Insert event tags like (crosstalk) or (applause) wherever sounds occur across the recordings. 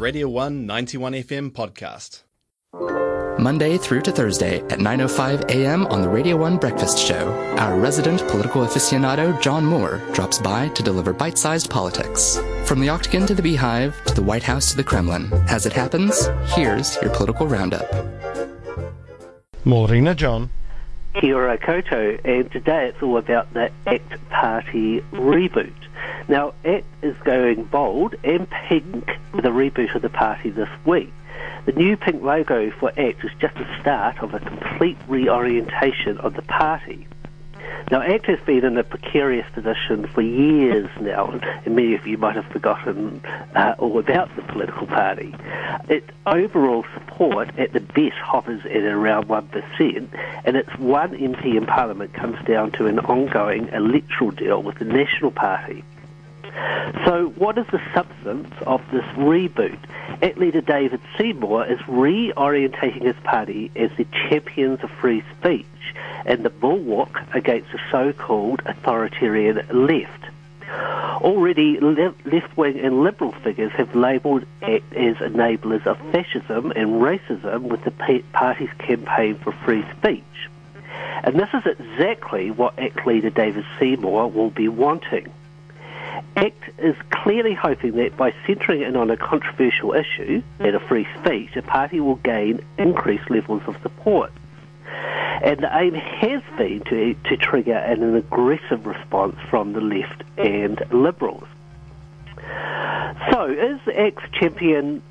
Radio 1 91 FM podcast. Monday through to Thursday at 9.05 a.m. on the Radio 1 Breakfast Show, our resident political aficionado John Moore drops by to deliver bite-sized politics. From the Octagon to the Beehive, to the White House to the Kremlin. As it happens, here's your political roundup. Morena, John. Kia ora koutou, and today it's all about the ACT Party reboot. Now, ACT is going bold and pink with a reboot of the party this week. The new pink logo for ACT is just the start of a complete reorientation of the party. Now, ACT has been in a precarious position for years now, and many of you might have forgotten uh, all about the political party. Its overall support at the best hovers at around 1%, and its one MP in Parliament comes down to an ongoing electoral deal with the National Party. So, what is the substance of this reboot? ACT leader David Seymour is reorientating his party as the champions of free speech and the bulwark against the so-called authoritarian left. Already, left wing and liberal figures have labelled ACT as enablers of fascism and racism with the party's campaign for free speech. And this is exactly what ACT leader David Seymour will be wanting. ACT is clearly hoping that by centering in on a controversial issue, that a free speech, a party will gain increased levels of support. And the aim has been to, to trigger an, an aggressive response from the left and liberals. So, is ACT's champion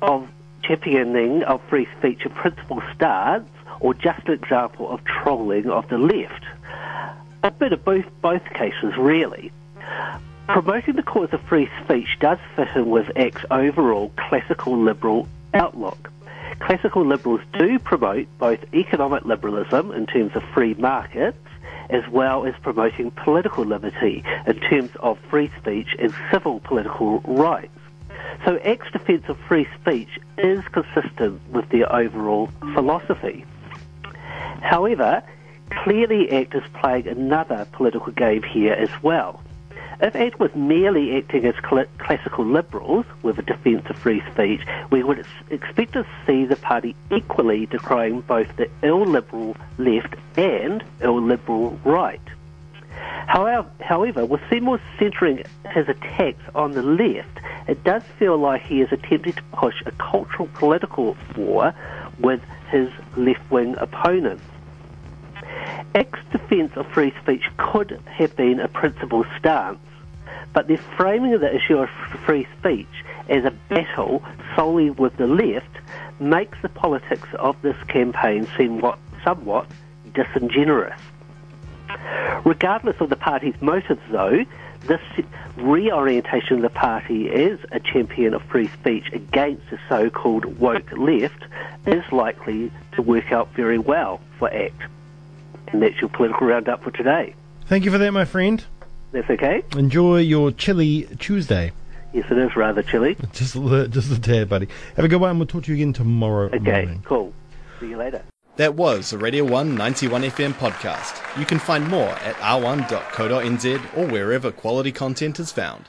of championing of free speech a principal stance or just an example of trolling of the left? A bit of both, both cases, really. Promoting the cause of free speech does fit in with ACT's overall classical liberal outlook. Classical liberals do promote both economic liberalism in terms of free markets as well as promoting political liberty in terms of free speech and civil political rights. So ACT's defence of free speech is consistent with their overall philosophy. However, clearly ACT is playing another political game here as well. If ACT was merely acting as cl- classical liberals with a defence of free speech, we would expect to see the party equally decrying both the illiberal left and illiberal right. However, however, with Seymour centering his attacks on the left, it does feel like he is attempting to push a cultural political war with his left-wing opponents. ACT's defence of free speech could have been a principled stance, but the framing of the issue of free speech as a battle solely with the left makes the politics of this campaign seem what, somewhat disingenuous. Regardless of the party's motives, though, this reorientation of the party as a champion of free speech against the so-called woke left is likely to work out very well for ACT. And that's your political roundup for today. Thank you for that, my friend. That's okay. Enjoy your chilly Tuesday. Yes, it is rather chilly. (laughs) Just a, just a tad, buddy. Have a good one. We'll talk to you again tomorrow Okay, morning. cool. See you later. That was a Radio 191 FM podcast. You can find more at r1.co.nz or wherever quality content is found.